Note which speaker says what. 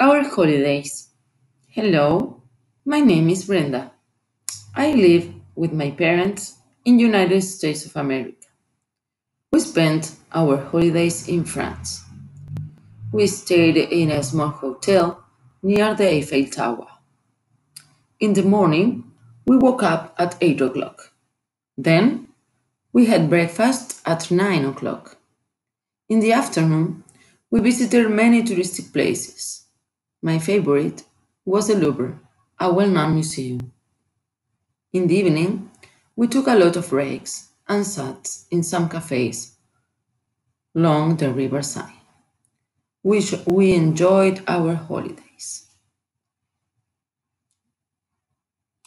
Speaker 1: Our holidays. Hello, my name is Brenda. I live with my parents in United States of America. We spent our holidays in France. We stayed in a small hotel near the Eiffel Tower. In the morning, we woke up at 8 o'clock. Then, we had breakfast at 9 o'clock. In the afternoon, we visited many touristic places. My favorite was the Louvre, a well known museum. In the evening, we took a lot of breaks and sat in some cafes along the riverside. We, we enjoyed our holiday.